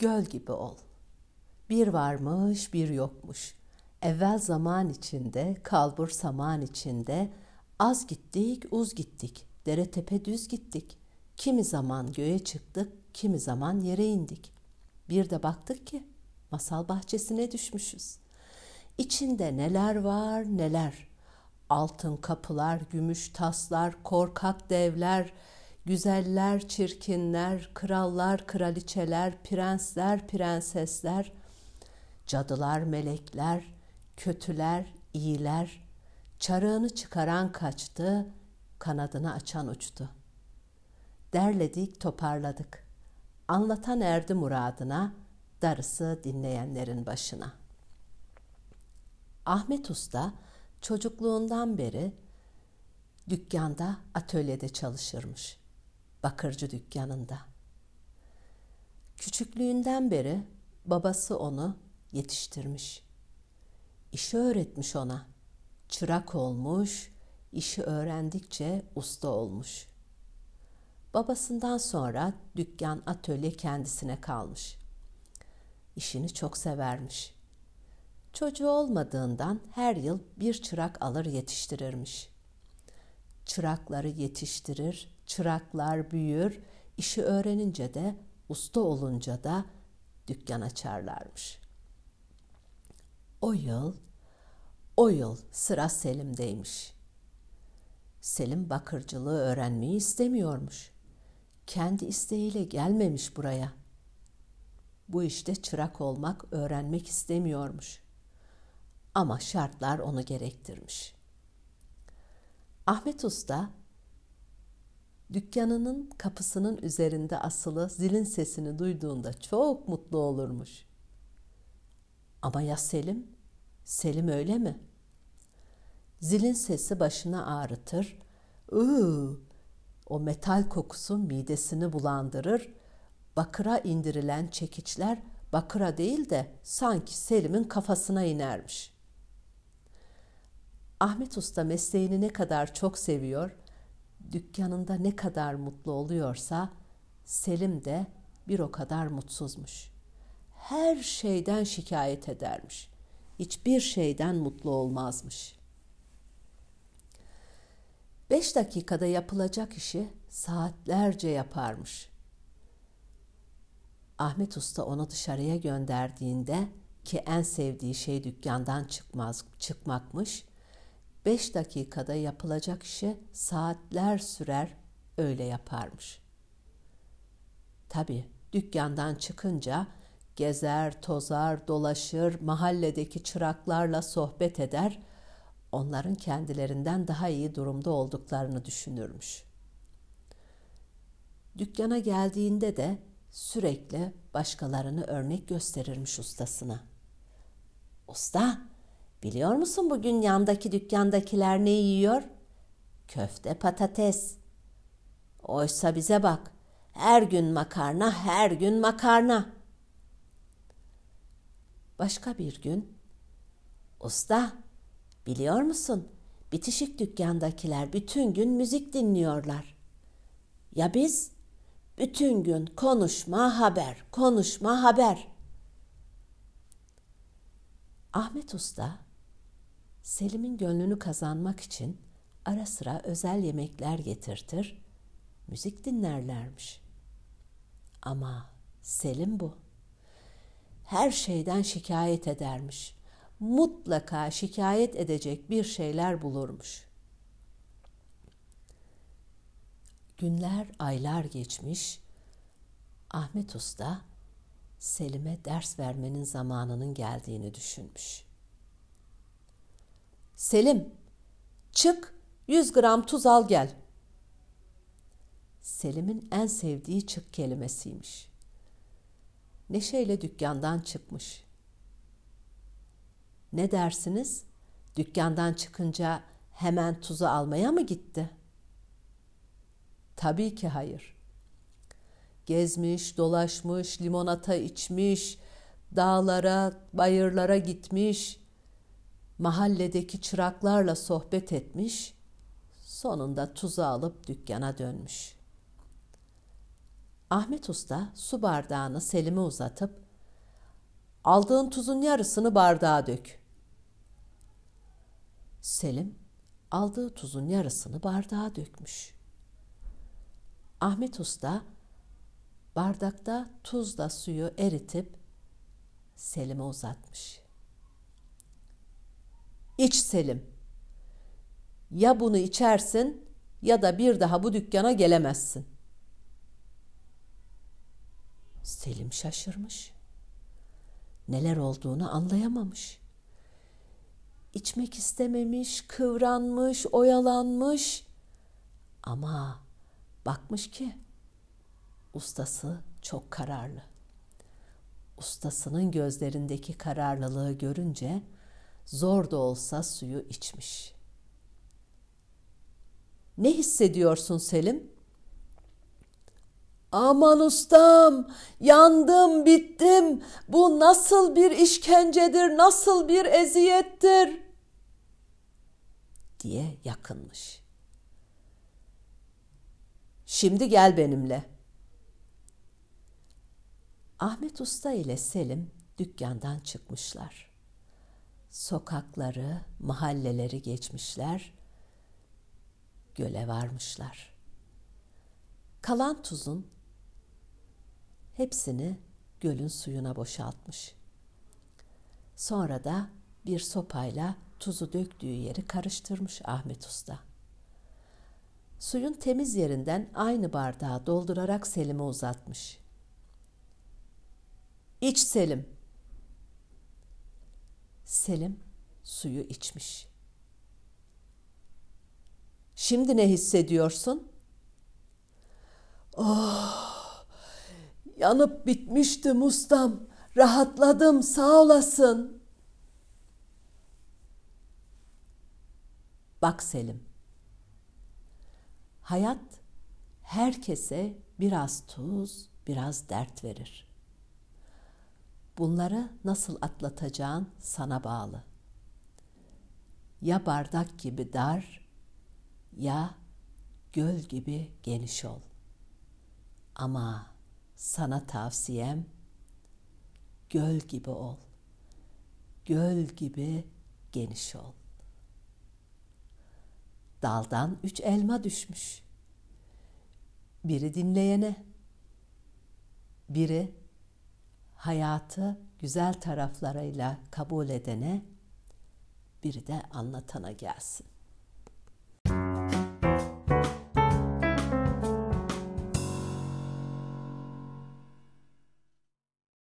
göl gibi ol. Bir varmış bir yokmuş. Evvel zaman içinde, kalbur saman içinde, az gittik, uz gittik, dere tepe düz gittik. Kimi zaman göğe çıktık, kimi zaman yere indik. Bir de baktık ki masal bahçesine düşmüşüz. İçinde neler var neler. Altın kapılar, gümüş taslar, korkak devler, güzeller, çirkinler, krallar, kraliçeler, prensler, prensesler, cadılar, melekler, kötüler, iyiler, çarığını çıkaran kaçtı, kanadını açan uçtu. Derledik, toparladık. Anlatan erdi muradına, darısı dinleyenlerin başına. Ahmet Usta çocukluğundan beri dükkanda, atölyede çalışırmış. Bakırcı dükkanında. Küçüklüğünden beri babası onu yetiştirmiş. İşi öğretmiş ona. Çırak olmuş, işi öğrendikçe usta olmuş. Babasından sonra dükkan, atölye kendisine kalmış. İşini çok severmiş. Çocuğu olmadığından her yıl bir çırak alır yetiştirirmiş. Çırakları yetiştirir, çıraklar büyür, işi öğrenince de usta olunca da dükkan açarlarmış. O yıl, o yıl sıra Selim'deymiş. Selim bakırcılığı öğrenmeyi istemiyormuş. Kendi isteğiyle gelmemiş buraya. Bu işte çırak olmak, öğrenmek istemiyormuş. Ama şartlar onu gerektirmiş. Ahmet Usta dükkanının kapısının üzerinde asılı zilin sesini duyduğunda çok mutlu olurmuş. Ama ya Selim? Selim öyle mi? Zilin sesi başını ağrıtır. Iıı, o metal kokusu midesini bulandırır. Bakıra indirilen çekiçler bakıra değil de sanki Selim'in kafasına inermiş. Ahmet Usta mesleğini ne kadar çok seviyor, dükkanında ne kadar mutlu oluyorsa Selim de bir o kadar mutsuzmuş. Her şeyden şikayet edermiş. Hiçbir şeyden mutlu olmazmış. Beş dakikada yapılacak işi saatlerce yaparmış. Ahmet Usta onu dışarıya gönderdiğinde ki en sevdiği şey dükkandan çıkmaz, çıkmakmış. Beş dakikada yapılacak işi saatler sürer öyle yaparmış. Tabi dükkandan çıkınca gezer, tozar, dolaşır, mahalledeki çıraklarla sohbet eder, onların kendilerinden daha iyi durumda olduklarını düşünürmüş. Dükkana geldiğinde de sürekli başkalarını örnek gösterirmiş ustasına. Usta, biliyor musun bugün yandaki dükkandakiler ne yiyor? Köfte patates. Oysa bize bak, her gün makarna, her gün makarna. Başka bir gün, usta, biliyor musun? Bitişik dükkandakiler bütün gün müzik dinliyorlar. Ya biz? Bütün gün konuşma haber, konuşma haber. Ahmet Usta, Selim'in gönlünü kazanmak için ara sıra özel yemekler getirtir, müzik dinlerlermiş. Ama Selim bu. Her şeyden şikayet edermiş. Mutlaka şikayet edecek bir şeyler bulurmuş. Günler, aylar geçmiş. Ahmet Usta Selim'e ders vermenin zamanının geldiğini düşünmüş. Selim, çık 100 gram tuz al gel. Selim'in en sevdiği çık kelimesiymiş. Neşeyle dükkandan çıkmış. Ne dersiniz? Dükkandan çıkınca hemen tuzu almaya mı gitti?'' Tabii ki hayır. Gezmiş, dolaşmış, limonata içmiş, dağlara, bayırlara gitmiş, mahalledeki çıraklarla sohbet etmiş, sonunda tuzu alıp dükkana dönmüş. Ahmet Usta su bardağını Selim'e uzatıp aldığın tuzun yarısını bardağa dök. Selim aldığı tuzun yarısını bardağa dökmüş. Ahmet Usta bardakta tuzla suyu eritip Selim'e uzatmış. İç Selim. Ya bunu içersin ya da bir daha bu dükkana gelemezsin. Selim şaşırmış. Neler olduğunu anlayamamış. İçmek istememiş, kıvranmış, oyalanmış. Ama bakmış ki ustası çok kararlı. Ustasının gözlerindeki kararlılığı görünce zor da olsa suyu içmiş. Ne hissediyorsun Selim? Aman ustam, yandım, bittim. Bu nasıl bir işkencedir, nasıl bir eziyettir? diye yakınmış. Şimdi gel benimle. Ahmet Usta ile Selim dükkandan çıkmışlar. Sokakları, mahalleleri geçmişler. Göle varmışlar. Kalan tuzun hepsini gölün suyuna boşaltmış. Sonra da bir sopayla tuzu döktüğü yeri karıştırmış Ahmet Usta. Suyun temiz yerinden aynı bardağı doldurarak Selim'e uzatmış. İç Selim. Selim suyu içmiş. Şimdi ne hissediyorsun? Oh, yanıp bitmiştim ustam. Rahatladım sağ olasın. Bak Selim. Hayat herkese biraz tuz, biraz dert verir. Bunları nasıl atlatacağın sana bağlı. Ya bardak gibi dar ya göl gibi geniş ol. Ama sana tavsiyem göl gibi ol. Göl gibi geniş ol. Daldan üç elma düşmüş. Biri dinleyene, biri hayatı güzel taraflarıyla kabul edene, biri de anlatana gelsin.